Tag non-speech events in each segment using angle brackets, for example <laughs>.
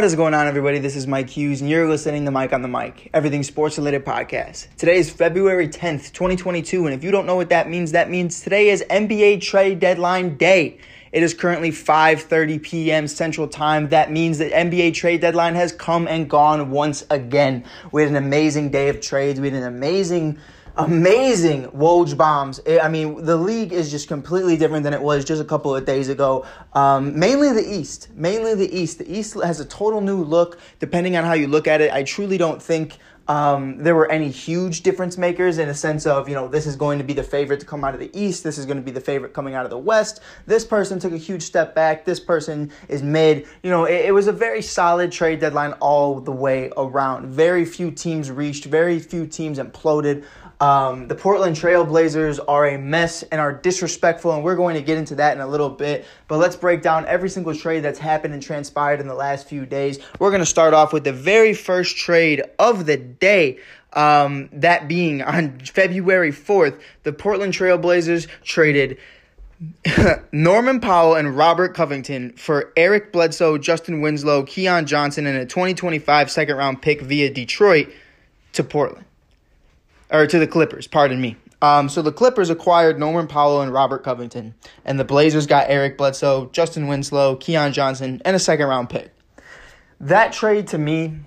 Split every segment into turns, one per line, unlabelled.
What is going on, everybody? This is Mike Hughes, and you're listening to Mike on the Mic, everything sports related podcast. Today is February 10th, 2022, and if you don't know what that means, that means today is NBA trade deadline day. It is currently 5:30 p.m. Central Time. That means that NBA trade deadline has come and gone once again. We had an amazing day of trades. We had an amazing amazing Woj bombs. I mean, the league is just completely different than it was just a couple of days ago. Um, mainly the East. Mainly the East. The East has a total new look, depending on how you look at it. I truly don't think. Um, there were any huge difference makers in a sense of, you know, this is going to be the favorite to come out of the East. This is going to be the favorite coming out of the West. This person took a huge step back. This person is mid. You know, it, it was a very solid trade deadline all the way around. Very few teams reached, very few teams imploded. Um, the Portland Trailblazers are a mess and are disrespectful, and we're going to get into that in a little bit. But let's break down every single trade that's happened and transpired in the last few days. We're going to start off with the very first trade of the day. Um, that being on <laughs> February 4th, the Portland Trailblazers traded <laughs> Norman Powell and Robert Covington for Eric Bledsoe, Justise Winslow, Keon Johnson, and a 2025 second round pick via Detroit to Portland or to the Clippers, pardon me. Um, so the Clippers acquired Norman Powell and Robert Covington, and the Blazers got Eric Bledsoe, Justise Winslow, Keon Johnson, and a second round pick. That trade to me,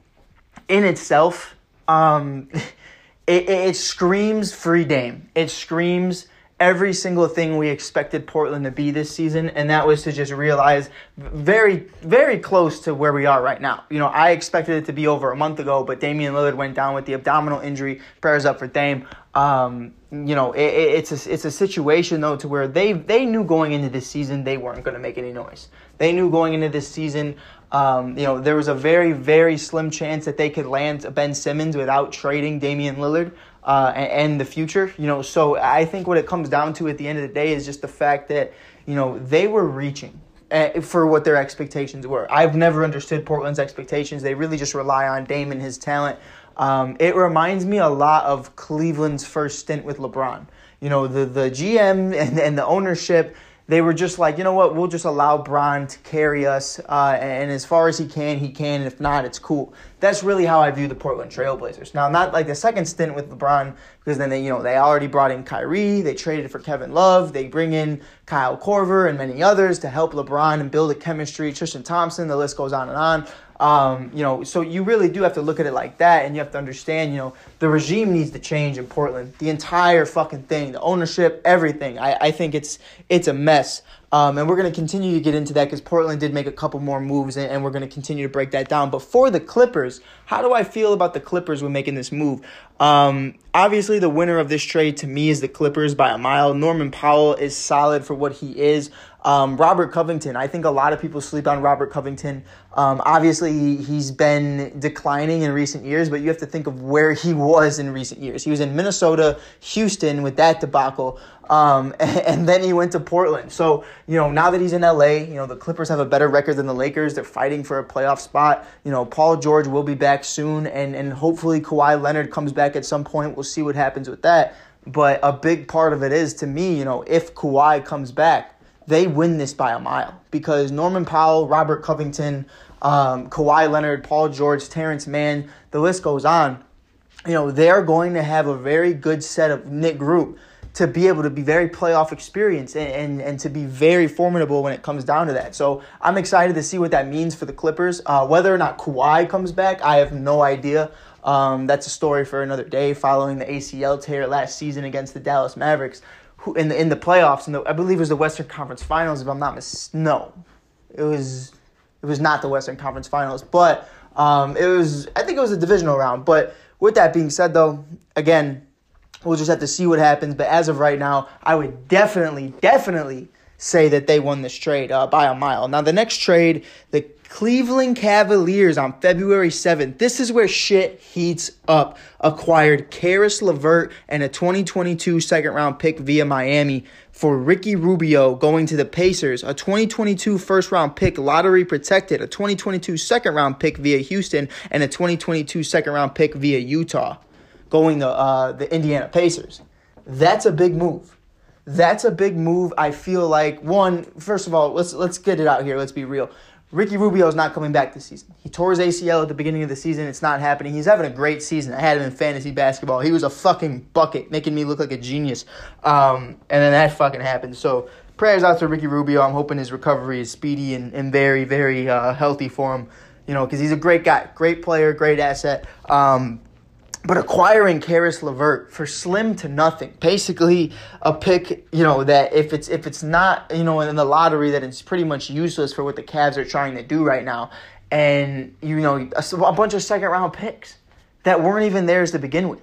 in itself, um, <laughs> it, it screams free Dame. It screams every single thing we expected Portland to be this season, and that was to just realize very, very close to where we are right now. You know, I expected it to be over a month ago, but Damian Lillard went down with the abdominal injury. Prayers up for Dame. Um, you know, it, it's a it's a situation though to where they they knew going into this season they weren't going to make any noise. They knew going into this season, um, you know, there was a very very slim chance that they could land Ben Simmons without trading Damian Lillard uh, and, the future. You know, so I think what it comes down to at the end of the day is just the fact that you know they were reaching eh, for what their expectations were. I've never understood Portland's expectations. They really just rely on Dame and his talent. Um, it reminds me a lot of Cleveland's first stint with LeBron. You know, the the GM and, and the ownership they were just like, you know what, we'll just allow Bron to carry us, uh, and as far as he can, he can, and if not, it's cool. That's really how I view the Portland Trailblazers. Now, not like the second stint with LeBron, because then they, you know, they already brought in Kyrie, they traded for Kevin Love, they bring in Kyle Korver and many others to help LeBron and build a chemistry. Tristan Thompson, the list goes on and on. Um, you know, so you really do have to look at it like that, and you have to understand, you know, the regime needs to change in Portland. The entire fucking thing, the ownership, everything. I, I think it's it's a mess. Um, and we're to continue to get into that because Portland did make a couple more moves, and, and we're to continue to break that down. But for the Clippers, how do I feel about the Clippers when making this move? Um, obviously, the winner of this trade to me is the Clippers by a mile. Norman Powell is solid for what he is. Um, Robert Covington, I think a lot of people sleep on Robert Covington. Um, obviously, he's been declining in recent years, but you have to think of where he was in recent years. He was in Minnesota, Houston with that debacle, um, <laughs> and then he went to Portland. So, you know, now that he's in LA, you know, the Clippers have a better record than the Lakers. They're fighting for a playoff spot. You know, Paul George will be back soon, and, and hopefully Kawhi Leonard comes back at some point. We'll see what happens with that. But a big part of it is, to me, you know, if Kawhi comes back, they win this by a mile because Norman Powell, Robert Covington, um, Kawhi Leonard, Paul George, Terance Mann, the list goes on. You know, they're going to have a very good set of knit group to be able to be very playoff experience and, and, and to be very formidable when it comes down to that. So I'm excited to see what that means for the Clippers. Uh, whether or not Kawhi comes back, I have no idea. Um, that's a story for another day following the ACL tear last season against the Dallas Mavericks who in the in the playoffs, and I believe it was the Western Conference Finals. If I'm not mis, no, it was it was not the Western Conference Finals, but um, it was I think it was a divisional round. But with that being said, though, again, we'll just have to see what happens. But as of right now, I would definitely, definitely say that they won this trade uh, by a mile. Now, the next trade, the Cleveland Cavaliers on February 7th. This is where shit heats up. Acquired Caris LeVert and a 2022 second round pick via Miami for Ricky Rubio going to the Pacers, a 2022 first round pick lottery protected, a 2022 second round pick via Houston, and a 2022 second round pick via Utah going to uh, the Indiana Pacers. That's a big move. That's a big move. I feel like one, first of all, let's let's get it out here. Let's be real. Ricky Rubio is not coming back this season. He tore his ACL at the beginning of the season. It's not happening. He's having a great season. I had him in fantasy basketball. He was a fucking bucket, making me look like a genius. Um, and then that fucking happened. So prayers out to Ricky Rubio. I'm hoping his recovery is speedy and, and very, very uh, healthy for him. You know, because he's a great guy, great player, great asset. Um, but acquiring Caris LeVert for slim to nothing, basically a pick, you know, that if it's if it's not, you know, in the lottery, that it's pretty much useless for what the Cavs are trying to do right now, and you know, a, a bunch of second round picks that weren't even theirs to begin with.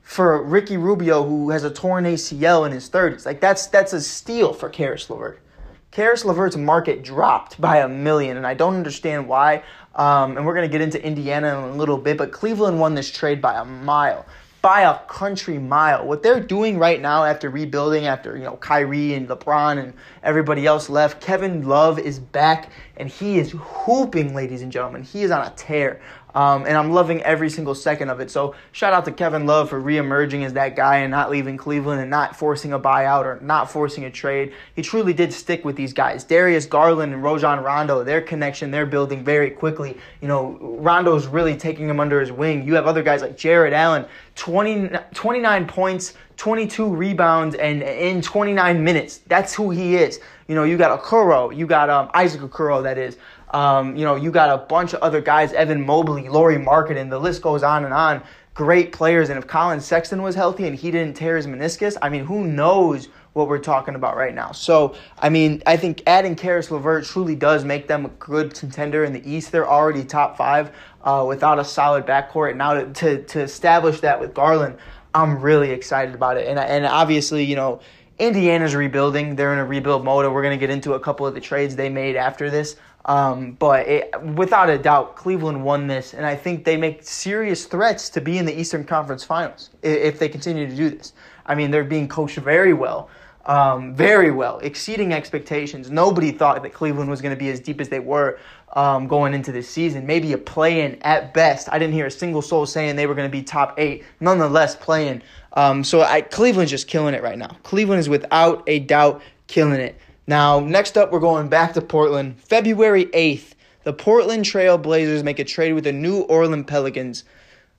For Ricky Rubio, who has a torn ACL in his thirties, like that's that's a steal for Caris LeVert. Caris LeVert's market dropped by a million, and I don't understand why. Um, and we're going to get into Indiana in a little bit, but Cleveland won this trade by a mile, by a country mile. What they're doing right now after rebuilding, after you know Kyrie and LeBron and everybody else left, Kevin Love is back and he is hooping, ladies and gentlemen. He is on a tear. Um, and I'm loving every single second of it. So shout out to Kevin Love for reemerging as that guy and not leaving Cleveland and not forcing a buyout or not forcing a trade. He truly did stick with these guys. Darius Garland and Rajon Rondo, their connection, they're building very quickly. You know, Rondo's really taking him under his wing. You have other guys like Jarrett Allen, 20, 29 points, 22 rebounds, and in 29 minutes. That's who he is. You know, you got Okoro, you got um, Isaac Okoro, that is. Um, you know, you got a bunch of other guys, Evan Mobley, Lauri Markkanen, the list goes on and on. Great players. And if Collin Sexton was healthy and he didn't tear his meniscus, I mean, who knows what we're talking about right now. So, I mean, I think adding Caris LeVert truly does make them a good contender in the East. They're already top five uh, without a solid backcourt. Now, to, to, to establish that with Garland, I'm really excited about it. And, and obviously, you know, Indiana's rebuilding. They're in a rebuild mode. and We're going to get into a couple of the trades they made after this. Um, but it, without a doubt, Cleveland won this, and I think they make serious threats to be in the Eastern Conference Finals if they continue to do this. I mean, they're being coached very well, um, very well, exceeding expectations. Nobody thought that Cleveland was going to be as deep as they were um, going into this season. Maybe a play-in at best. I didn't hear a single soul saying they were going to be top eight. Nonetheless, playing. Um, so I, Cleveland's just killing it right now. Cleveland is without a doubt killing it. Now, next up, we're going back to Portland. February 8th, the Portland Trail Blazers make a trade with the New Orleans Pelicans.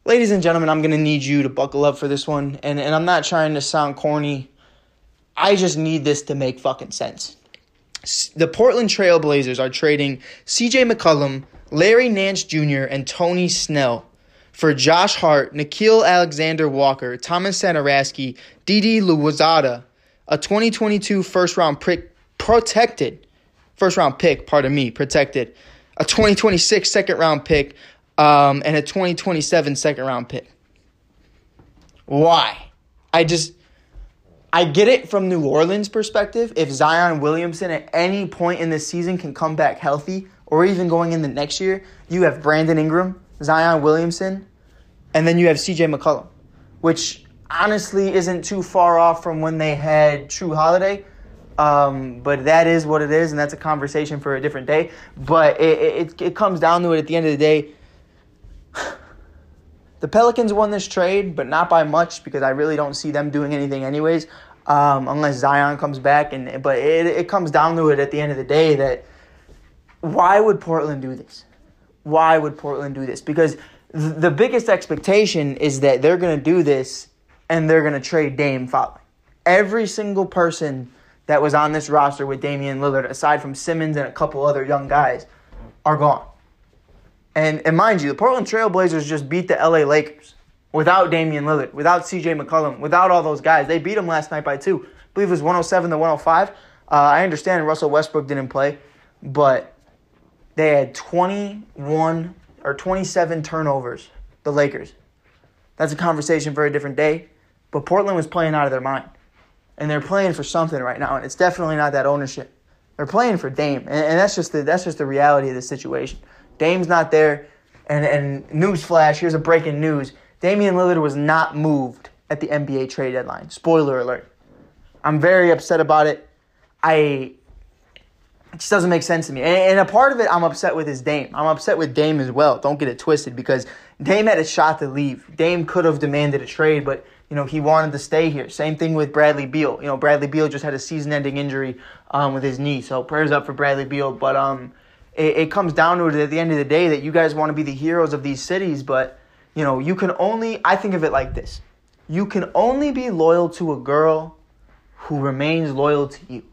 Ladies and gentlemen, I'm going to need you to buckle up for this one. And, and I'm not trying to sound corny. I just need this to make fucking sense. The Portland Trail Blazers are trading CJ McCollum, Larry Nance Jr., and Tony Snell for Josh Hart, Nickeil Alexander Walker, Tomas Satoransky, Didi Louzada, a 2022 first round pick protected, first round pick, pardon me, protected, a 2026 second round pick, um, and a 2027 second round pick. Why? I just, I get it from New Orleans' perspective. If Zion Williamson at any point in this season can come back healthy, or even going in the next year, you have Brandon Ingram, Zion Williamson, and then you have CJ McCollum, which honestly isn't too far off from when they had Jrue Holiday. Um, but that is what it is, and that's a conversation for a different day. But it, it, it comes down to it at the end of the day. <sighs> The Pelicans won this trade, but not by much because I really don't see them doing anything anyways, um, unless Zion comes back. And but it, it comes down to it at the end of the day that why would Portland do this? Why would Portland do this? Because th- the biggest expectation is that they're going to do this and they're going to trade Dame following. Every single person that was on this roster with Damian Lillard, aside from Simmons and a couple other young guys, are gone. And, and mind you, the Portland Trailblazers just beat the LA Lakers without Damian Lillard, without CJ McCollum, without all those guys. They beat them last night by two. I believe it was 107 to 105. Uh, I understand Russell Westbrook didn't play, but they had 21 or 27 turnovers, the Lakers. That's a conversation for a different day. But Portland was playing out of their mind and they're playing for something right now, and it's definitely not that ownership. They're playing for Dame, and, and that's just the that's just the reality of the situation. Dame's not there, and and newsflash, here's a breaking news: Damian Lillard was not moved at the NBA trade deadline. Spoiler alert. I'm very upset about it. I it just doesn't make sense to me. And, and, a part of it I'm upset with is Dame. I'm upset with Dame as well. Don't get it twisted because Dame had a shot to leave. Dame could have demanded a trade, but you know, he wanted to stay here. Same thing with Bradley Beal. You know, Bradley Beal just had a season-ending injury um, with his knee, so prayers up for Bradley Beal. But um, it, it comes down to it at the end of the day that you guys want to be the heroes of these cities, but you know, you can only, I think of it like this you can only be loyal to a girl who remains loyal to you.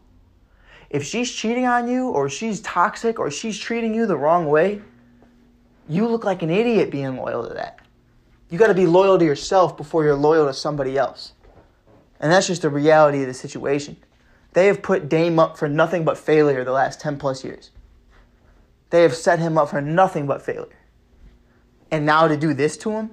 If she's cheating on you, or she's toxic, or she's treating you the wrong way, you look like an idiot being loyal to that. You got to be loyal to yourself before you're loyal to somebody else. And that's just the reality of the situation. They have put Dame up for nothing but failure the last 10 plus years. They have set him up for nothing but failure. And now to do this to him,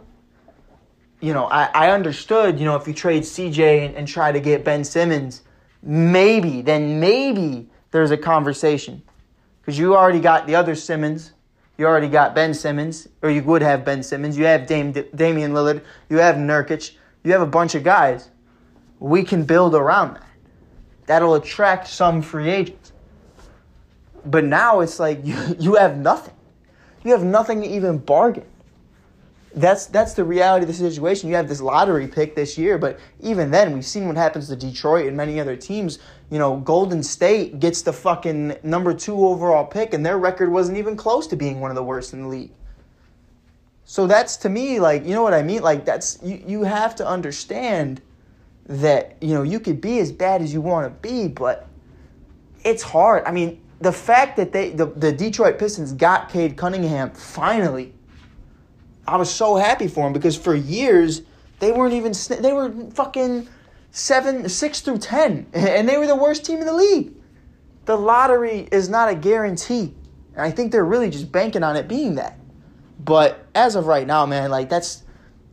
you know, I, I understood, you know, if you trade CJ and, and try to get Ben Simmons, maybe, then maybe there's a conversation. Because you already got the other Simmons. You already got Ben Simmons, or you would have Ben Simmons. You have Dame, Damian Lillard. You have Nurkic. You have a bunch of guys. We can build around that. That'll attract some free agents. But now it's like <laughs> you, you have nothing. You have nothing to even bargain. That's that's the reality of the situation. You have this lottery pick this year, but even then, we've seen what happens to Detroit and many other teams. You know, Golden State gets the fucking number two overall pick, and their record wasn't even close to being one of the worst in the league. So that's to me like you know what I mean. Like that's you you have to understand that you know you could be as bad as you want to be, but it's hard. I mean, the fact that they the, the Detroit Pistons got Cade Cunningham finally, I was so happy for him because for years they weren't even they were fucking seven six through ten <laughs> and they were the worst team in the league. The lottery is not a guarantee. And I think they're really just banking on it being that. But as of right now, man, like that's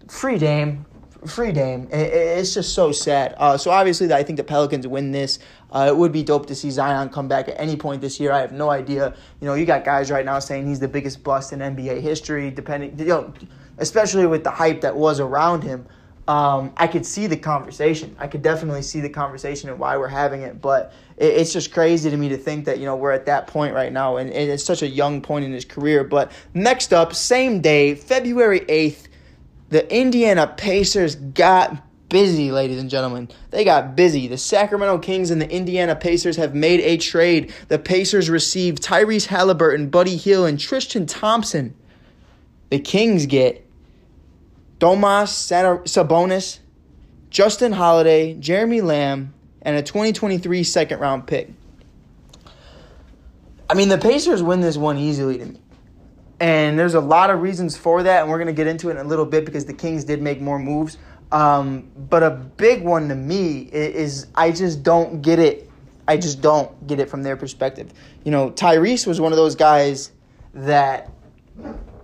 free Dame free Dame. It's just so sad. Uh, so obviously, I think the Pelicans win this. Uh, it would be dope to see Zion come back at any point this year. I have no idea. You know, you got guys right now saying he's the biggest bust in NBA history. Depending, you know, especially with the hype that was around him. Um, I could see the conversation. I could definitely see the conversation and why we're having it. But it, it's just crazy to me to think that you know we're at that point right now, and, and it's such a young point in his career. But next up, same day, February eighth the Indiana Pacers got busy, ladies and gentlemen. They got busy. The Sacramento Kings and the Indiana Pacers have made a trade. The Pacers received Tyrese Halliburton, Buddy Hield, and Tristan Thompson. The Kings get Domas Sabonis, Justin Holiday, Jeremy Lamb, and a 2023 second round pick. I mean, the Pacers win this one easily to me. And there's a lot of reasons for that, and we're going to get into it in a little bit because the Kings did make more moves. Um, but a big one to me is, is I just don't get it. I just don't get it from their perspective. You know, Tyrese was one of those guys that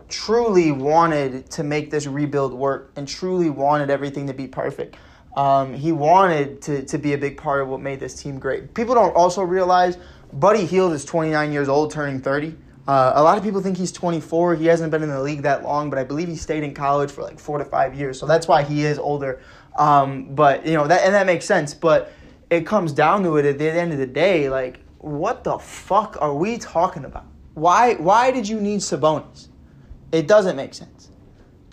truly wanted to make this rebuild work and truly wanted everything to be perfect. Um, he wanted to, to be a big part of what made this team great. People don't also realize Buddy Hield is 29 years old, turning 30. Uh, a lot of people think he's 24. He hasn't been in the league that long, but I believe he stayed in college for like four to five years. So that's why he is older. Um, but you know that and that makes sense. But it comes down to it at the end of the day, like what the fuck are we talking about? Why why did you need Sabonis? It doesn't make sense.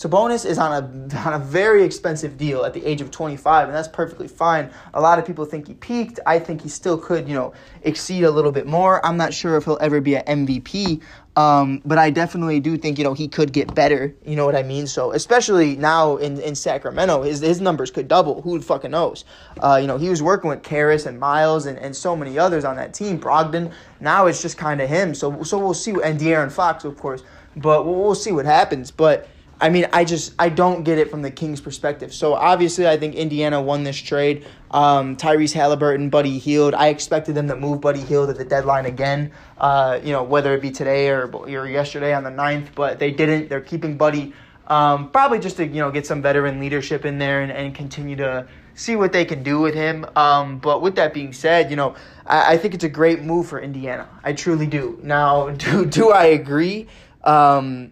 Sabonis is on a <laughs> on a very expensive deal at the age of 25, and that's perfectly fine. A lot of people think he peaked. I think he still could, you know, exceed a little bit more. I'm not sure if he'll ever be an MVP, um, but I definitely do think, you know, he could get better. You know what I mean? So especially now in, in Sacramento, his his numbers could double. Who fucking knows? Uh, you know, he was working with Caris and Miles and, and so many others on that team. Brogdon. Now it's just kind of him. So so we'll see. And De'Aaron Fox, of course. But we'll, we'll see what happens. But I mean, I just I don't get it from the Kings' perspective. So obviously, I think Indiana won this trade. Um, Tyrese Halliburton, Buddy Hield. I expected them to move Buddy Hield at the deadline again. Uh, you know, whether it be today or or yesterday on the 9th, but they didn't. They're keeping Buddy. Um, probably just to you know get some veteran leadership in there and, and continue to see what they can do with him. Um, but with that being said, you know, I, I, think it's a great move for Indiana. I truly do. Now, <laughs> do do I agree? Um,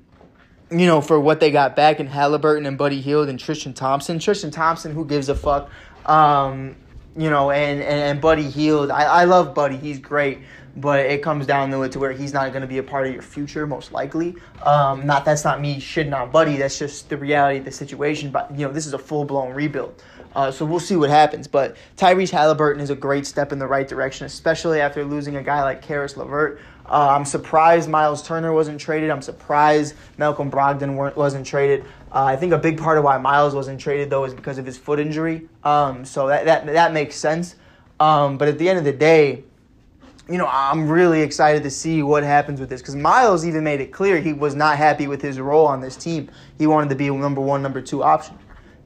you know, for what they got back in Halliburton and Buddy Hield and Tristan Thompson. Tristan Thompson, who gives a fuck? Um, you know, and, and, and Buddy Hield. I, I love Buddy. He's great. But it comes down to it to where he's not going to be a part of your future, most likely. Um, not that's not me shitting on Buddy. That's just the reality of the situation. But you know, this is a full blown rebuild. Uh, so we'll see what happens. But Tyrese Halliburton is a great step in the right direction, especially after losing a guy like Caris LeVert. Uh, I'm surprised Miles Turner wasn't traded. I'm surprised Malcolm Brogdon wasn't traded. Uh, I think a big part of why Miles wasn't traded though is because of his foot injury. Um, so that that that makes sense. Um, but at the end of the day, you know, I'm really excited to see what happens with this because Miles even made it clear he was not happy with his role on this team. He wanted to be number one, number two option.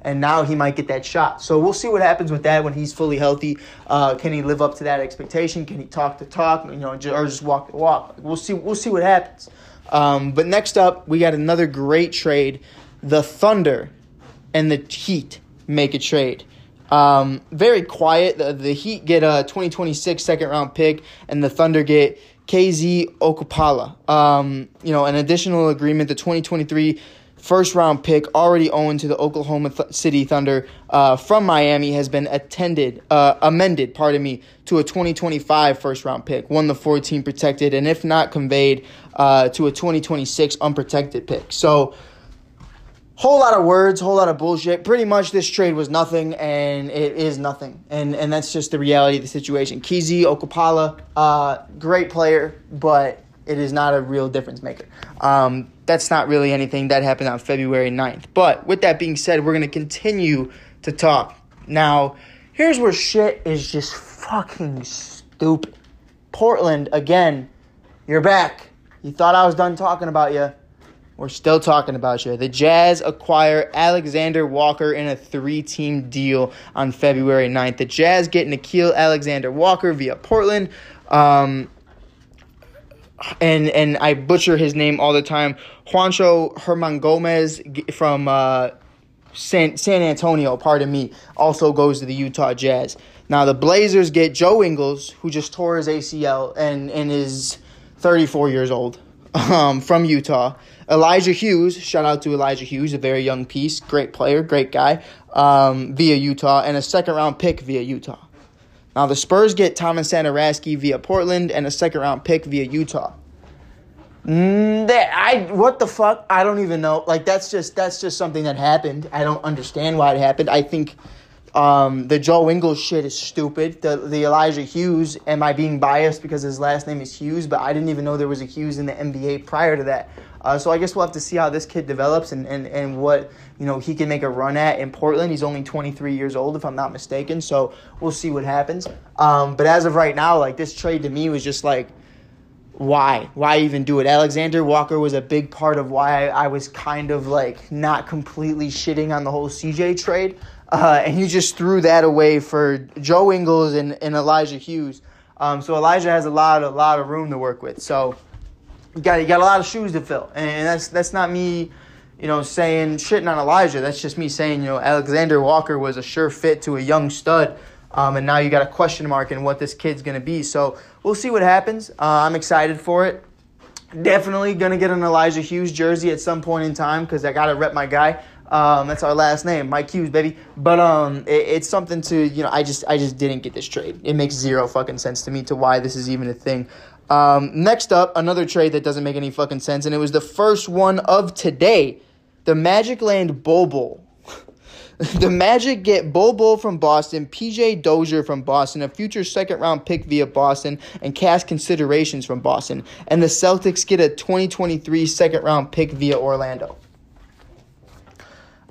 And now he might get that shot. So we'll see what happens with that when he's fully healthy. Uh, can he live up to that expectation? Can he talk the talk, you know, or just walk the walk? We'll see. We'll see what happens. Um, but next up, we got another great trade: the Thunder and the Heat make a trade. Um, very quiet. The, the Heat get a 2026 second round pick, and the Thunder get KZ Okpala. Um, you know, an additional agreement, the 2023 first round pick already owned to the Oklahoma Th- City Thunder uh, from Miami has been attended, uh, amended, pardon me, to a 2025 first round pick, one the 14 protected, and if not conveyed uh, to a 2026 unprotected pick. So, whole lot of words, whole lot of bullshit. Pretty much this trade was nothing and it is nothing. And and that's just the reality of the situation. KZ Okpala, uh, great player, but it is not a real difference maker. Um, that's not really anything that happened on February 9th. But with that being said, we're going to continue to talk. Now, here's where shit is just fucking stupid. Portland, again, you're back. You thought I was done talking about you. We're still talking about you. The Jazz acquire Alexander Walker in a three team deal on February 9th. The Jazz get Nickeil Alexander Walker via Portland. Um, and and I butcher his name all the time. Juancho Hernangomez from uh, San, San Antonio, pardon me, also goes to the Utah Jazz. Now the Blazers get Joe Ingles, who just tore his ACL and, and is 34 years old, um, from Utah. Elijah Hughes, shout out to Elijah Hughes, a very young piece, great player, great guy, um, via Utah, and a second round pick via Utah. Now the Spurs get Tomas Satoransky via Portland and a second round pick via Utah. Mm, that I what the fuck? I don't even know. Like that's just that's just something that happened. I don't understand why it happened. I think um, the Joe Ingles shit is stupid. The the Elijah Hughes. Am I being biased because his last name is Hughes? But I didn't even know there was a Hughes in the NBA prior to that. Uh, so I guess we'll have to see how this kid develops and, and, and what you know he can make a run at in Portland. He's only 23 years old, if I'm not mistaken. So we'll see what happens. Um, but as of right now, like this trade to me was just like, why? Why even do it? Alexander Walker was a big part of why I, was kind of like not completely shitting on the whole CJ trade. Uh, and you just threw that away for Joe Ingles and, and Elijah Hughes. Um, so Elijah has a lot, a lot of room to work with. So you got you got a lot of shoes to fill, and that's that's not me, you know, saying shitting on Elijah. That's just me saying, you know, Alexander Walker was a sure fit to a young stud, um, and now you got a question mark in what this kid's gonna be. So we'll see what happens. Uh, I'm excited for it. Definitely gonna get an Elijah Hughes jersey at some point in time because I gotta rep my guy. Um, that's our last name, Mike Hughes, baby. But um, it, it's something to you know. I just I just didn't get this trade. It makes zero fucking sense to me to why this is even a thing. Um, next up, another trade that doesn't make any fucking sense, and it was the first one of today. The Magic land Bol. <laughs> the Magic get Bol from Boston, PJ Dozier from Boston, a future second round pick via Boston, and cash considerations from Boston. And the Celtics get a 2023 second round pick via Orlando.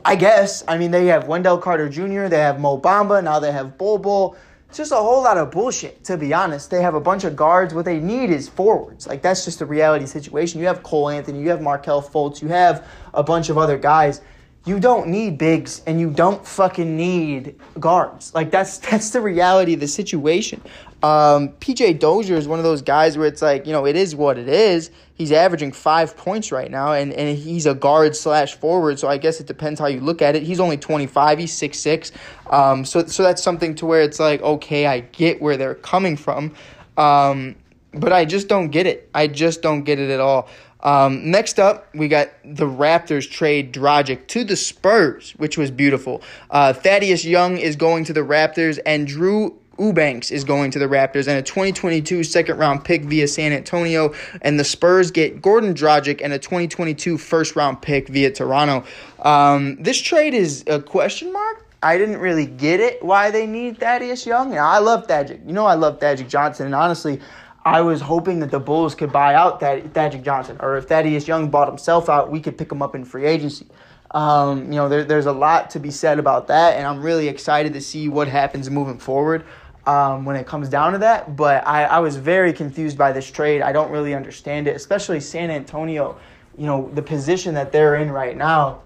I guess. I mean, they have Wendell Carter Jr., they have Mo Bamba, now they have Bol. Just a whole lot of bullshit, to be honest. They have a bunch of guards. What they need is forwards. Like, that's just the reality situation. You have Cole Anthony, you have Markelle Fultz, you have a bunch of other guys. You don't need bigs and you don't fucking need guards. Like, that's <laughs> that's the reality of the situation. Um, PJ Dozier is one of those guys where it's like, you know, it is what it is. He's averaging five points right now, and, and he's a guard slash forward. So I guess it depends how you look at it. He's only 25. He's six six. Um, so so that's something to where it's like, okay, I get where they're coming from, um, but I just don't get it. I just don't get it at all. Um, next up, we got the Raptors trade Dragic to the Spurs, which was beautiful. Uh, Thaddeus Young is going to the Raptors, and Drew Eubanks is going to the Raptors and a 2022 second round pick via San Antonio. And the Spurs get Goran Dragic and a 2022 first round pick via Toronto. Um, this trade is a question mark. I didn't really get it why they need Thaddeus Young. And I love Thaddeus. You know I love Thaddeus Johnson. And honestly, I was hoping that the Bulls could buy out Thad- Thaddeus Johnson, or if Thaddeus Young bought himself out, we could pick him up in free agency. Um, you know, there, there's a lot to be said about that, and I'm really excited to see what happens moving forward um, when it comes down to that. But I, I was very confused by this trade. I don't really understand it, especially San Antonio. You know, the position that they're in right now.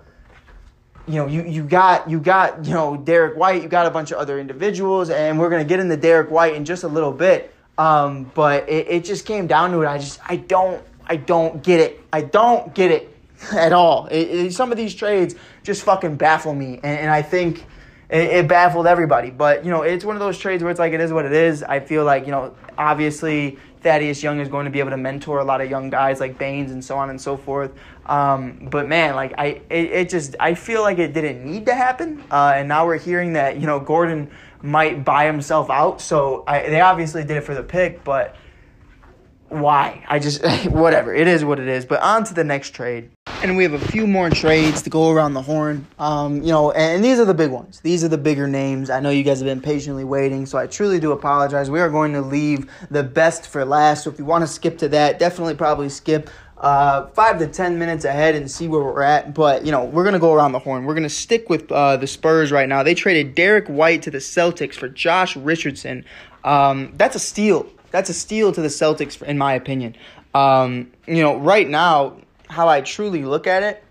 You know, you, you got you got you know Derek White. You got a bunch of other individuals, and we're gonna get into Derek White in just a little bit. Um, but it, it just came down to it. I just I don't I don't get it. I don't get it <laughs> at all. It, it, some of these trades just fucking baffle me, and, and I think it, it, baffled everybody. But you know, it's one of those trades where it's like it is what it is. I feel like you know, obviously Thaddeus Young is going to be able to mentor a lot of young guys like Baines and so on and so forth. Um, but man, like I, it, just I feel like it didn't need to happen, uh, and now we're hearing that you know Goran might buy himself out. So I, they obviously did it for the pick, but why? I just <laughs> whatever. It is what it is. But on to the next trade. And we have a few more trades to go around the horn. Um, you know, and these are the big ones. These are the bigger names. I know you guys have been patiently waiting, so I truly do apologize. We are going to leave the best for last. So if you want to skip to that, definitely probably skip uh, five to ten minutes ahead and see where we're at. But you know, we're gonna go around the horn. We're gonna stick with uh, the Spurs right now. They traded Derek White to the Celtics for Josh Richardson. Um, that's a steal. That's a steal to the Celtics, in my opinion. Um, you know, right now, how I truly look at it,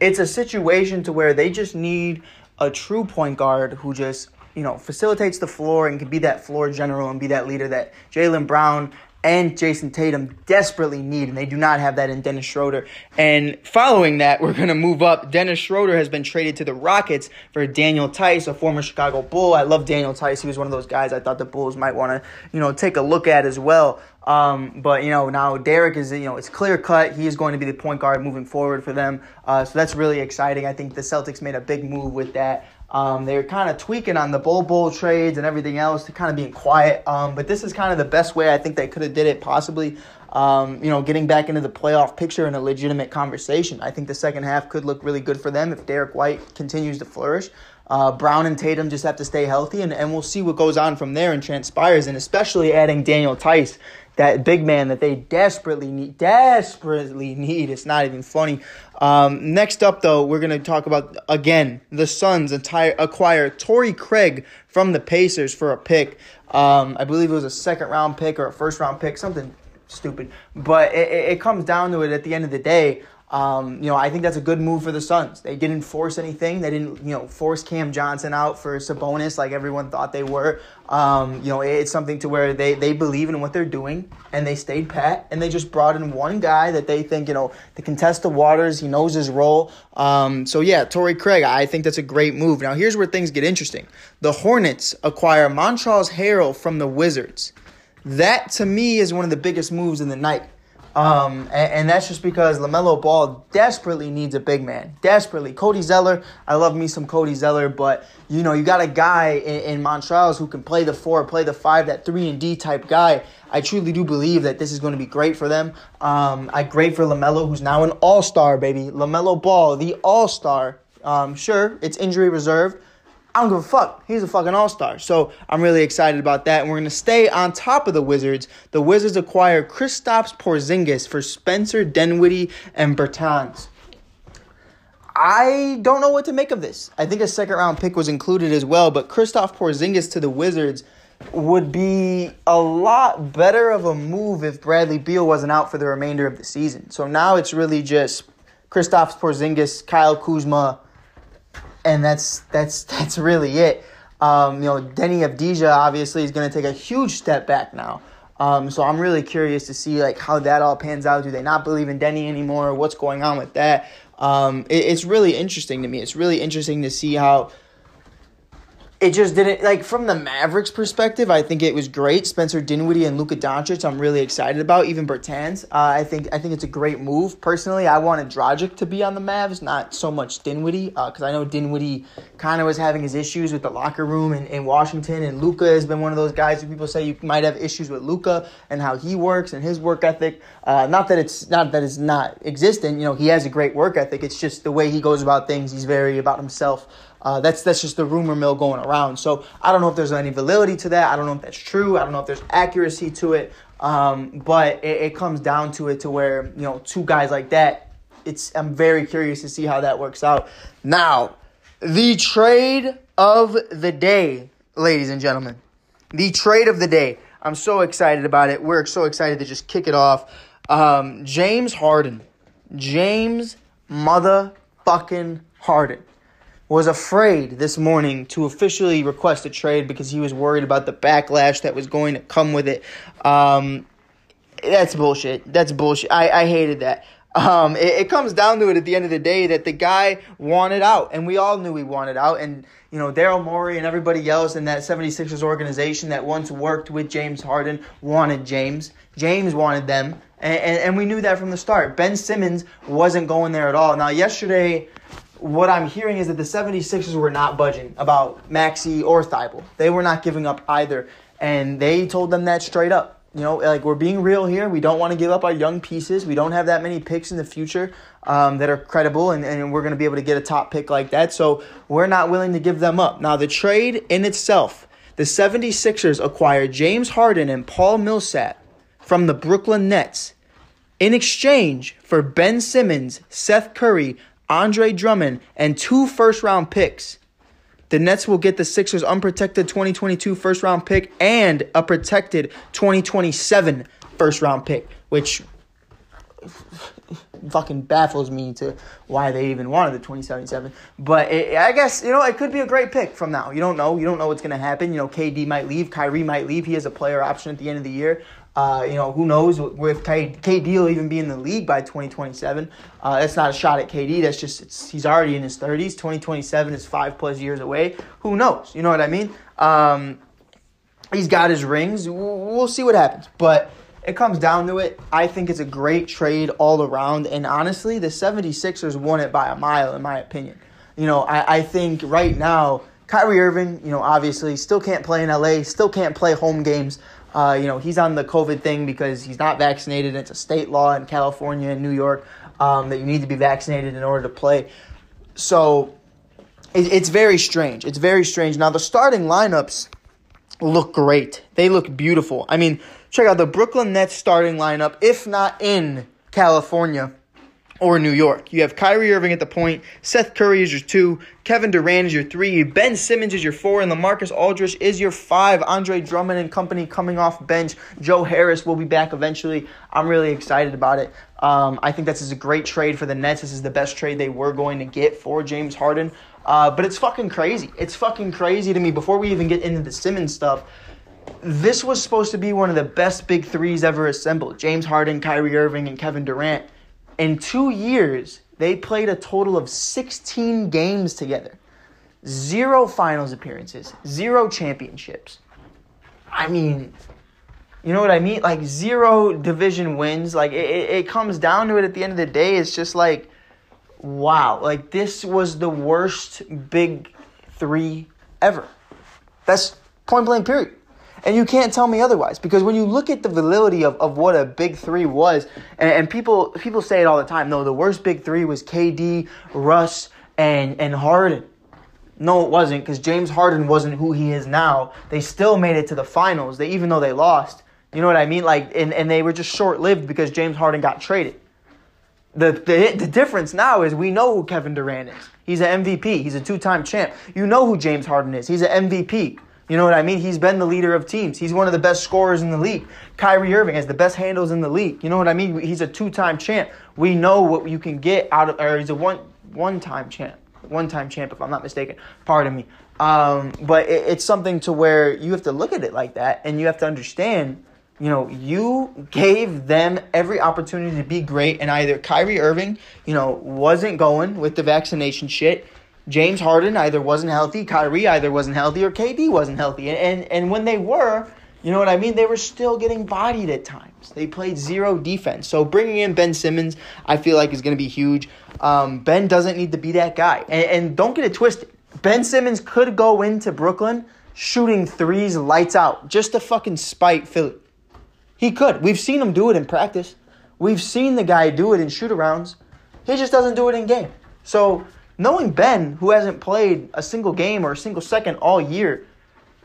it's a situation to where they just need a true point guard who just you know facilitates the floor and can be that floor general and be that leader that Jaylen Brown and Jayson Tatum desperately need, and they do not have that in Dennis Schroeder. And following that, we're going to move up. Dennis Schroeder has been traded to the Rockets for Daniel Theis, a former Chicago Bull. I love Daniel Theis. He was one of those guys I thought the Bulls might want to, you know, take a look at as well. Um, but you know now Derek is you know it's clear cut. He is going to be the point guard moving forward for them. Uh, so that's really exciting. I think the Celtics made a big move with that. Um, they were kind of tweaking on the bull bull trades and everything else to kind of being quiet. Um, but this is kind of the best way I think they could have did it possibly. Um, you know, getting back into the playoff picture and a legitimate conversation. I think the second half could look really good for them if Derek White continues to flourish. Uh, Brown and Tatum just have to stay healthy, and, and we'll see what goes on from there and transpires, and especially adding Daniel Theis, that big man that they desperately need, desperately need. It's not even funny. Um, next up, though, we're going to talk about again the Suns entire acquire Torrey Craig from the Pacers for a pick. Um, I believe it was a second round pick or a first round pick, something stupid. But it, it comes down to it at the end of the day. Um, you know, I think that's a good move for the Suns. They didn't force anything. They didn't, you know, force Cam Johnson out for Sabonis like everyone thought they were. Um, you know, it's something to where they, they believe in what they're doing and they stayed pat and they just brought in one guy that they think, you know, to contest the waters. He knows his role. Um, so yeah, Torrey Craig, I think that's a great move. Now here's where things get interesting. The Hornets acquire Montrezl Harrell from the Wizards. That to me is one of the biggest moves in the night. Um, and, and, that's just because LaMelo Ball desperately needs a big man. Desperately. Cody Zeller, I love me some Cody Zeller, but you know, you got a guy in, in who can play the four, play the five, that three and D type guy. I truly do believe that this is going to be great for them. Um, I great for LaMelo, who's now an all star, baby. LaMelo Ball, the all star. Um, sure, it's injury reserved. I don't give a fuck. He's a fucking all star. So I'm really excited about that. And we're going to stay on top of the Wizards. The Wizards acquire Kristaps Porzingis for Spencer Dinwiddie and Bertans. I don't know what to make of this. I think a second round pick was included as well, but Kristaps Porzingis to the Wizards would be a lot better of a move if Bradley Beal wasn't out for the remainder of the season. So now it's really just Kristaps Porzingis, Kyle Kuzma, and that's that's <laughs> that's really it. Um, you know, Deni Avdija obviously is going to take a huge step back now. Um, so I'm really curious to see like how that all pans out. Do they not believe in Deni anymore? What's going on with that? Um, it, it's really interesting to me. It's really interesting to see how it just didn't like from the Mavericks perspective. I think it was great. Spencer Dinwiddie and Luka Doncic. I'm really excited about even Bertans. Uh, I think I think it's a great move. Personally, I wanted Dragic to be on the Mavs, not so much Dinwiddie, because uh, I know Dinwiddie kind of was having his issues with the locker room in, in Washington, and Luka has been one of those guys who people say you might have issues with Luka and how he works and his work ethic. Uh, not that it's not that it's not existent. You know, he has a great work ethic. It's just the way he goes about things. He's very about himself. Uh, that's that's just the rumor mill going around. So I don't know if there's any validity to that. I don't know if that's true. I don't know if there's accuracy to it. Um, but it, it comes down to it to where you know two guys like that. It's I'm very curious to see how that works out. Now, the trade of the day, ladies and gentlemen, the trade of the day. I'm so excited about it. We're so excited to just kick it off. Um, James Harden, James motherfucking Harden was afraid this morning to officially request a trade because he was worried about the backlash that was going to come with it. Um, that's bullshit. That's bullshit. I, I hated that. Um, it, it, comes down to it at the end of the day that the guy wanted out, and we all knew he wanted out. And, you know, Daryl Morey and everybody else in that 76ers organization that once worked with James Harden wanted James. James wanted them, and, and, and we knew that from the start. Ben Simmons wasn't going there at all. Now, yesterday, what I'm hearing is that the 76ers were not budging about Maxey or Thybulle. They were not giving up either. And they told them that straight up. You know, like we're being real here. We don't want to give up our young pieces. We don't have that many picks in the future um, that are credible, and, and we're going to be able to get a top pick like that. So we're not willing to give them up. Now, the trade in itself, the 76ers acquired James Harden and Paul Millsap from the Brooklyn Nets in exchange for Ben Simmons, Seth Curry, Andre Drummond, and two first round picks. The Nets will get the Sixers' unprotected 2022 first round pick and a protected 2027 first round pick, which fucking baffles me to why they even wanted the 2077. But it, I guess, you know, it could be a great pick from now. You don't know. You don't know what's going to happen. You know, KD might leave. Kyrie might leave. He has a player option at the end of the year. Uh, you know, who knows if KD will even be in the league by 2027. Uh, that's not a shot at KD. That's just, he's already in his 30s. 2027 is five plus years away. Who knows? You know what I mean? Um, he's got his rings. We'll see what happens. But it comes down to it. I think it's a great trade all around. And honestly, the 76ers won it by a mile, in my opinion. You know, I, I think right now, Kyrie Irving, you know, obviously still can't play in LA, still can't play home games. Uh, you know, he's on the COVID thing because he's not vaccinated. It's a state law in California and New York um, that you need to be vaccinated in order to play. So it, it's very strange. It's very strange. Now, the starting lineups look great. They look beautiful. I mean, check out the Brooklyn Nets starting lineup, if not in California or New York. You have Kyrie Irving at the point, Seth Curry is your two, Kevin Durant is your three, Ben Simmons is your four, and LaMarcus Aldridge is your five. Andre Drummond and company coming off bench. Joe Harris will be back eventually. I'm really excited about it. Um, I think this is a great trade for the Nets. This is the best trade they were going to get for James Harden. Uh, but it's fucking crazy. It's fucking crazy to me. Before we even get into the Simmons stuff, this was supposed to be one of the best big threes ever assembled. James Harden, Kyrie Irving, and Kevin Durant in two years, they played a total of 16 games together. Zero finals appearances, zero championships. I mean, you know what I mean? Like, zero division wins. Like, it, it comes down to it at the end of the day. It's just like, wow. Like, this was the worst big three ever. That's point blank, period. And you can't tell me otherwise because when you look at the validity of, of what a big three was, and, and people people say it all the time, no, the worst big three was KD, Russ, and, and Harden. No, it wasn't because James Harden wasn't who he is now. They still made it to the finals, they, even though they lost. You know what I mean? Like, and, and they were just short lived because James Harden got traded. The, the, the difference now is we know who Kevin Durant is. He's an MVP. He's a two time champ. You know who James Harden is. He's an MVP. You know what I mean? He's been the leader of teams. He's one of the best scorers in the league. Kyrie Irving has the best handles in the league. You know what I mean? He's a two-time champ. We know what you can get out of, or he's a one one-time champ, one-time champ if I'm not mistaken. Pardon me. Um, but it, it's something to where you have to look at it like that, and you have to understand. You know, you gave them every opportunity to be great, and either Kyrie Irving, you know, wasn't going with the vaccination shit James Harden either wasn't healthy, Kyrie either wasn't healthy, or KD wasn't healthy. And, and, and when they were, you know what I mean? They were still getting bodied at times. They played zero defense. So bringing in Ben Simmons, I feel like is going to be huge. Um, ben doesn't need to be that guy. And, and don't get it twisted. Ben Simmons could go into Brooklyn shooting threes lights out just to fucking spite Philly. He could. We've seen him do it in practice. We've seen the guy do it in shoot arounds. He just doesn't do it in game. So knowing Ben, who hasn't played a single game or a single second all year,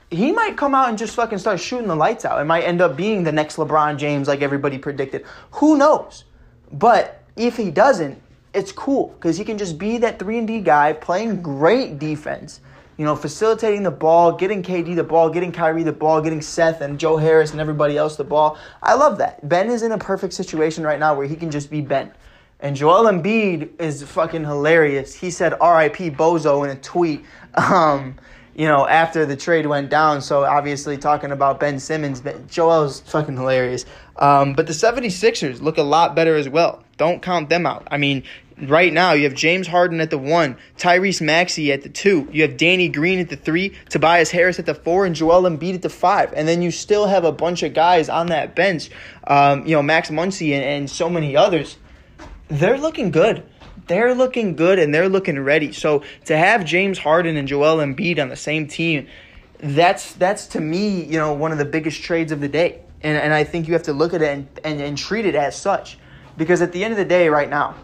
he might come out and just fucking start shooting the lights out. It might end up being the next LeBron James, like everybody predicted. Who knows? But if he doesn't, it's cool because he can just be that three and D guy playing great defense. You know, facilitating the ball, getting KD the ball, getting Kyrie the ball, getting Seth and Joe Harris and everybody else the ball. I love that. Ben is in a perfect situation right now where he can just be Ben. And Joel Embiid is fucking hilarious. He said R.I.P. Bozo in a tweet. Um, you know, after the trade went down. So obviously talking about Ben Simmons, Joel's fucking hilarious. Um, but the 76ers look a lot better as well. Don't count them out. I mean, right now you have James Harden at the one, Tyrese Maxey at the two, you have Danny Green at the three, Tobias Harris at the four, and Joel Embiid at the five. And then you still have a bunch of guys on that bench, um, you know, Max Muncy and, and so many others. They're looking good they're looking good and they're looking ready. So to have James Harden and Joel Embiid on the same team, that's that's to me, you know, one of the biggest trades of the day. And and I think you have to look at it and, and, and treat it as such. Because at the end of the day, right now,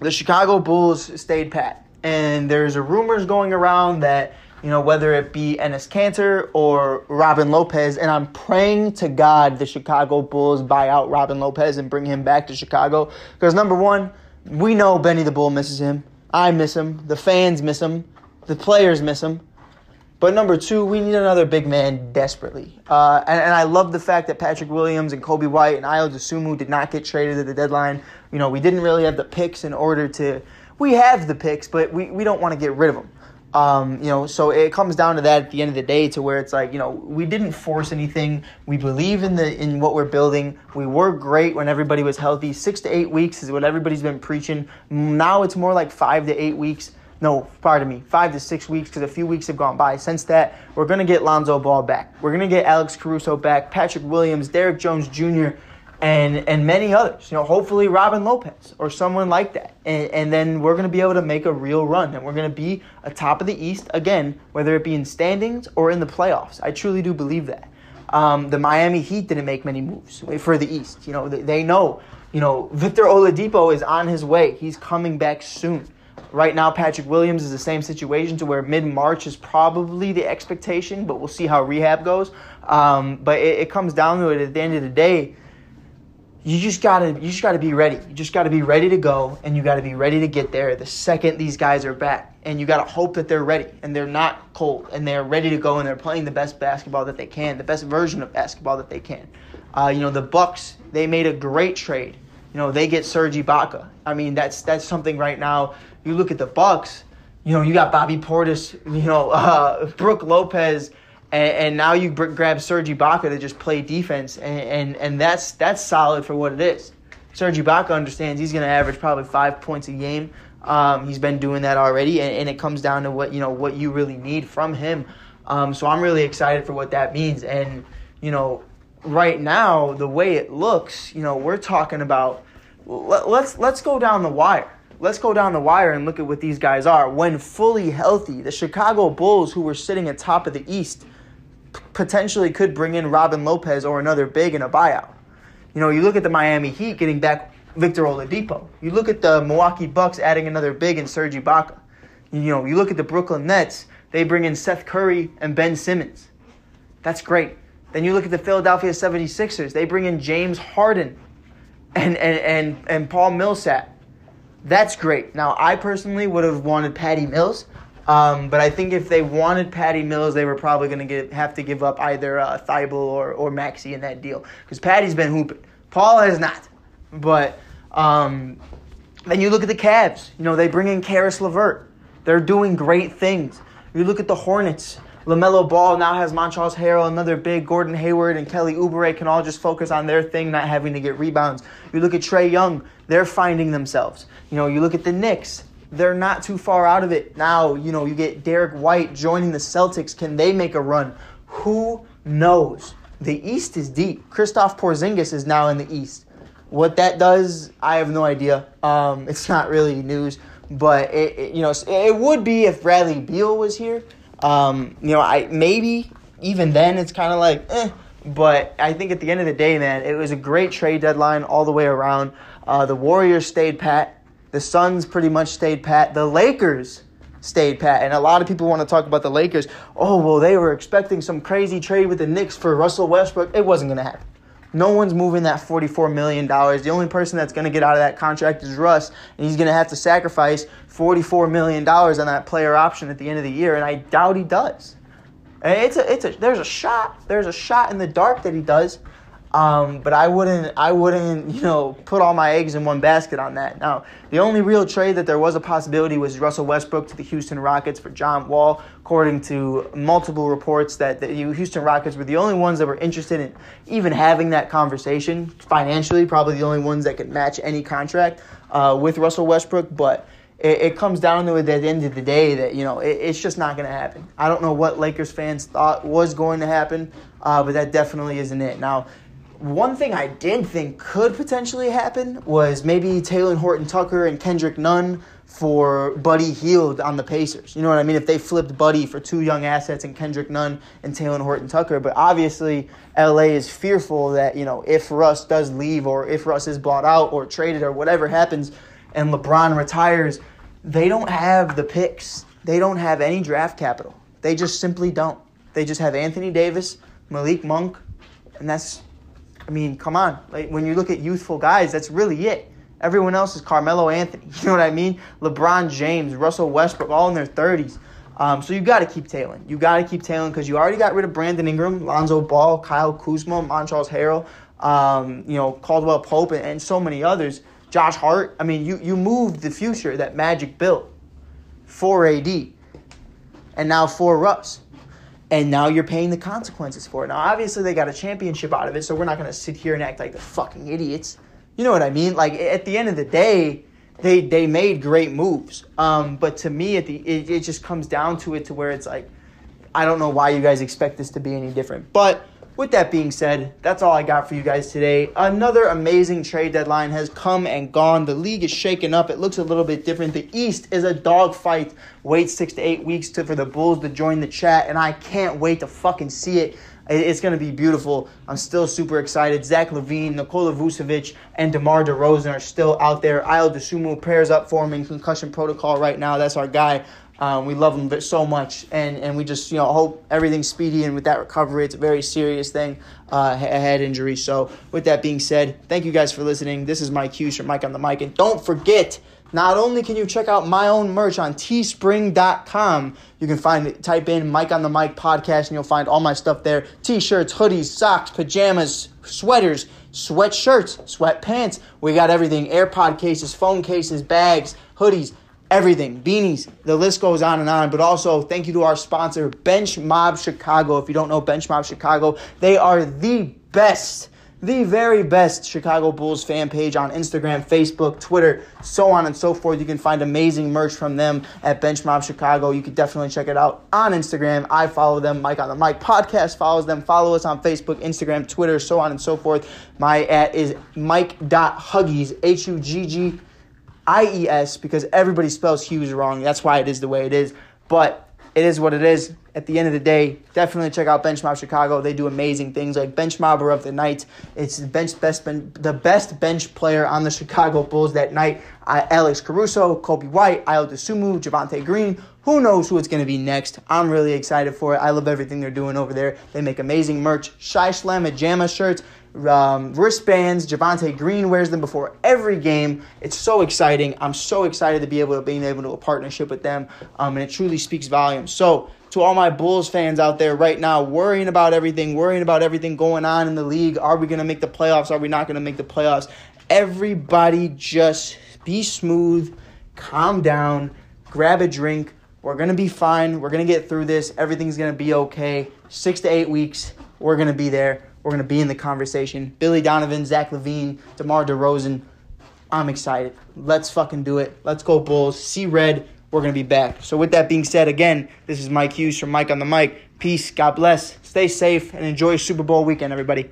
the Chicago Bulls stayed pat. And there's rumors going around that, you know, whether it be Enes Kanter or Robin Lopez, and I'm praying to God the Chicago Bulls buy out Robin Lopez and bring him back to Chicago. Because number one, we know Benny the Bull misses him. I miss him. The fans miss him. The players miss him. But number two, we need another big man desperately. Uh, and, and, I love the fact that Patrick Williams and Coby White and Ayo Dosunmu did not get traded at the deadline. You know, we didn't really have the picks in order to. We have the picks, but we, we don't want to get rid of them. Um, you know, so it comes down to that at the end of the day, to where it's like, you know, we didn't force anything. We believe in the in what we're building. We were great when everybody was healthy. Six to eight weeks is what everybody's been preaching. Now it's more like five to eight weeks. No, pardon me, five to six weeks because a few weeks have gone by. Since that, we're gonna get Lonzo Ball back. We're gonna get Alex Caruso back, Patrick Williams, Derrick Jones Jr and and many others. You know, hopefully Robin Lopez or someone like that. And, and then we're going to be able to make a real run, and we're going to be a top of the East again, whether it be in standings or in the playoffs. I truly do believe that. Um, the Miami Heat didn't make many moves for the East. You know, they, they know. You know, Victor Oladipo is on his way. He's coming back soon. Right now, Patrick Williams is the same situation to where mid March is probably the expectation, but we'll see how rehab goes. Um, but it, it comes down to it at the end of the day you just gotta you just gotta be ready. You just gotta be ready to go and you gotta be ready to get there the second these guys are back. And you gotta hope that they're ready and they're not cold and they're ready to go and they're playing the best basketball that they can, the best version of basketball that they can. Uh, you know, the Bucks, they made a great trade. You know, they get Serge Ibaka. I mean, that's that's something right now. You look at the Bucks, you know, you got Bobby Portis, you know, <laughs> uh, Brook Lopez, and, and now you grab Serge Ibaka to just play defense, and, and, and that's that's solid for what it is. Serge Ibaka understands he's going to average probably five points a game. Um, he's been doing that already, and, and, it comes down to what you know what you really need from him. Um, so I'm really excited for what that means. And you know, right now the way it looks, you know, we're talking about let, let's let's go down the wire. Let's go down the wire and look at what these guys are. When fully healthy, the Chicago Bulls, who were sitting at top of the East, potentially could bring in Robin Lopez or another big in a buyout. You know, you look at the Miami Heat getting back Victor Oladipo. You look at the Milwaukee Bucks adding another big in Serge Ibaka. You know, you look at the Brooklyn Nets, they bring in Seth Curry and Ben Simmons. That's great. Then you look at the Philadelphia 76ers, they bring in James Harden and, and, and, and Paul Millsap. That's great. Now, I personally would have wanted Patty Mills. Um, but I think if they wanted Patty Mills, they were probably going to have to give up either uh, Thybulle or, or Maxey in that deal because Patty's been hooping. Paul has not. But um, then you look at the Cavs. You know, they bring in Caris LeVert. They're doing great things. You look at the Hornets. LaMelo Ball now has Montrezl Harrell, another big. Gordon Hayward and Kelly Oubre can all just focus on their thing, not having to get rebounds. You look at Trae Young, they're finding themselves. You know, you look at the Knicks, they're not too far out of it. Now, you know, you get Derrick White joining the Celtics. Can they make a run? Who knows? The East is deep. Kristaps Porzingis is now in the East. What that does, I have no idea. Um, <laughs> it's not really news, but it, it, you know it would be if Bradley Beal was here. Um, you know, I maybe even then it's kind of like, eh. But I think at the end of the day, man, it was a great trade deadline all the way around. Uh, the Warriors stayed pat. The Suns pretty much stayed pat. The Lakers stayed pat. And a lot of people want to talk about the Lakers. Oh, well, they were expecting some crazy trade with the Knicks for Russell Westbrook. It wasn't going to happen. No one's moving that $44 million. The only person that's going to get out of that contract is Russ, and he's going to have to sacrifice $44 million on that player option at the end of the year, and I doubt he does. It's a, it's a, there's a shot, there's a shot in the dark that he does, um, but I wouldn't, I wouldn't, you know, put all my eggs in one basket on that. Now, the only real trade that there was a possibility was Russell Westbrook to the Houston Rockets for John Wall. According to multiple reports, that the Houston Rockets were the only ones that were interested in even having that conversation financially. Probably the only ones that could match any contract uh, with Russell Westbrook, but. It, it, comes down to it at the end of the day that you know it, it's just not going to happen. I don't know what Lakers fans thought was going to happen, uh, but that definitely isn't it. Now, one thing I did think could potentially happen was maybe Talen Horton Tucker and Kendrick Nunn for Buddy Hield on the Pacers. You know what I mean? If they flipped Buddy for two young assets and Kendrick Nunn and Talen Horton Tucker. But obviously, LA is fearful that, you know, if Russ does leave or if Russ is bought out or traded or whatever happens and LeBron retires, they don't have the picks. They don't have any draft capital. They just simply don't. They just have Anthony Davis, Malik Monk, and that's I mean, come on. Like when you look at youthful guys, that's really it. Everyone else is Carmelo Anthony. <laughs> You know what I mean? LeBron James, Russell Westbrook, all in their 30s. Um, so you got to keep tailing. You got to keep tailing because you already got rid of Brandon Ingram, Lonzo Ball, Kyle Kuzma, Montrezl Harrell, um, you know Caldwell Pope, and, and so many others. Josh Hart. I mean, you you moved the future that Magic built for AD, and now for Russ and now you're paying the consequences for it. Now, obviously, they got a championship out of it, so we're not going to sit here and act like the fucking idiots. You know what I mean? Like at the end of the day, they they made great moves. Um, but to me, at the it, it just comes down to it to where it's like, I don't know why you guys expect this to be any different, but with that being said, that's all I got for you guys today. Another amazing trade deadline has come and gone. The league is shaken up. It looks a little bit different. The East is a dogfight. Wait six to eight weeks to, for the Bulls to join the chat, and I can't wait to fucking see it. It's going to be beautiful. I'm still super excited. Zach LaVine, Nikola Vucevic, and DeMar DeRozan are still out there. Ayo Dosunmu pairs up for him in concussion protocol right now. That's our guy. Um, we love him so much, and, and we just you know hope everything's speedy. And with that recovery, it's a very serious thing, uh, a head injury. So with that being said, thank you guys for listening. This is Mike Hughes from Mike on the Mic, and don't forget. Not only can you check out my own merch on teespring.com, you can find it, type in Mike on the Mic podcast and you'll find all my stuff there. T-shirts, hoodies, socks, pajamas, sweaters, sweatshirts, sweatpants. We got everything. AirPod cases, phone cases, bags, hoodies, everything, beanies, the list goes on and on. But also, thank you to our sponsor, Bench Mob Chicago. If you don't know Bench Mob Chicago, they are the best, the very best Chicago Bulls fan page on Instagram, Facebook, Twitter, so on and so forth. You can find amazing merch from them at Bench Mob Chicago. You can definitely check it out on Instagram. I follow them. Mike on the Mic podcast follows them. Follow us on Facebook, Instagram, Twitter, so on and so forth. My at is Mike.Huggies, H U G G IES because everybody spells Hughes wrong. That's why it is the way it is. But it is what it is. At the end of the day, definitely check out Bench Mob Chicago. They do amazing things like Bench Mobber of the Night. It's the bench best ben, the best bench player on the Chicago Bulls that night. Alex Caruso, Coby White, Ayo Dosunmu, Javonte Green. Who knows who it's going to be next? I'm really excited for it. I love everything they're doing over there. They make amazing merch. Shy Slam Jamma shirts um, wristbands. Javonte Green wears them before every game. It's so exciting. I'm so excited to be able to being able to a partnership with them, um, and it truly speaks volumes. So to all my Bulls fans out there right now, worrying about everything, worrying about everything going on in the league. Are we going to make the playoffs? Are we not going to make the playoffs? Everybody just be smooth, calm down, grab a drink. We're going to be fine. We're going to get through this. Everything's going to be okay. Six to eight weeks, we're going to be there. We're going to be in the conversation. Billy Donovan, Zach LaVine, DeMar DeRozan. I'm excited. Let's fucking do it. Let's go Bulls. See red. We're going to be back. So with that being said, again, this is Mike Hughes from Mike on the Mic. Peace. God bless. Stay safe and enjoy Super Bowl weekend, everybody.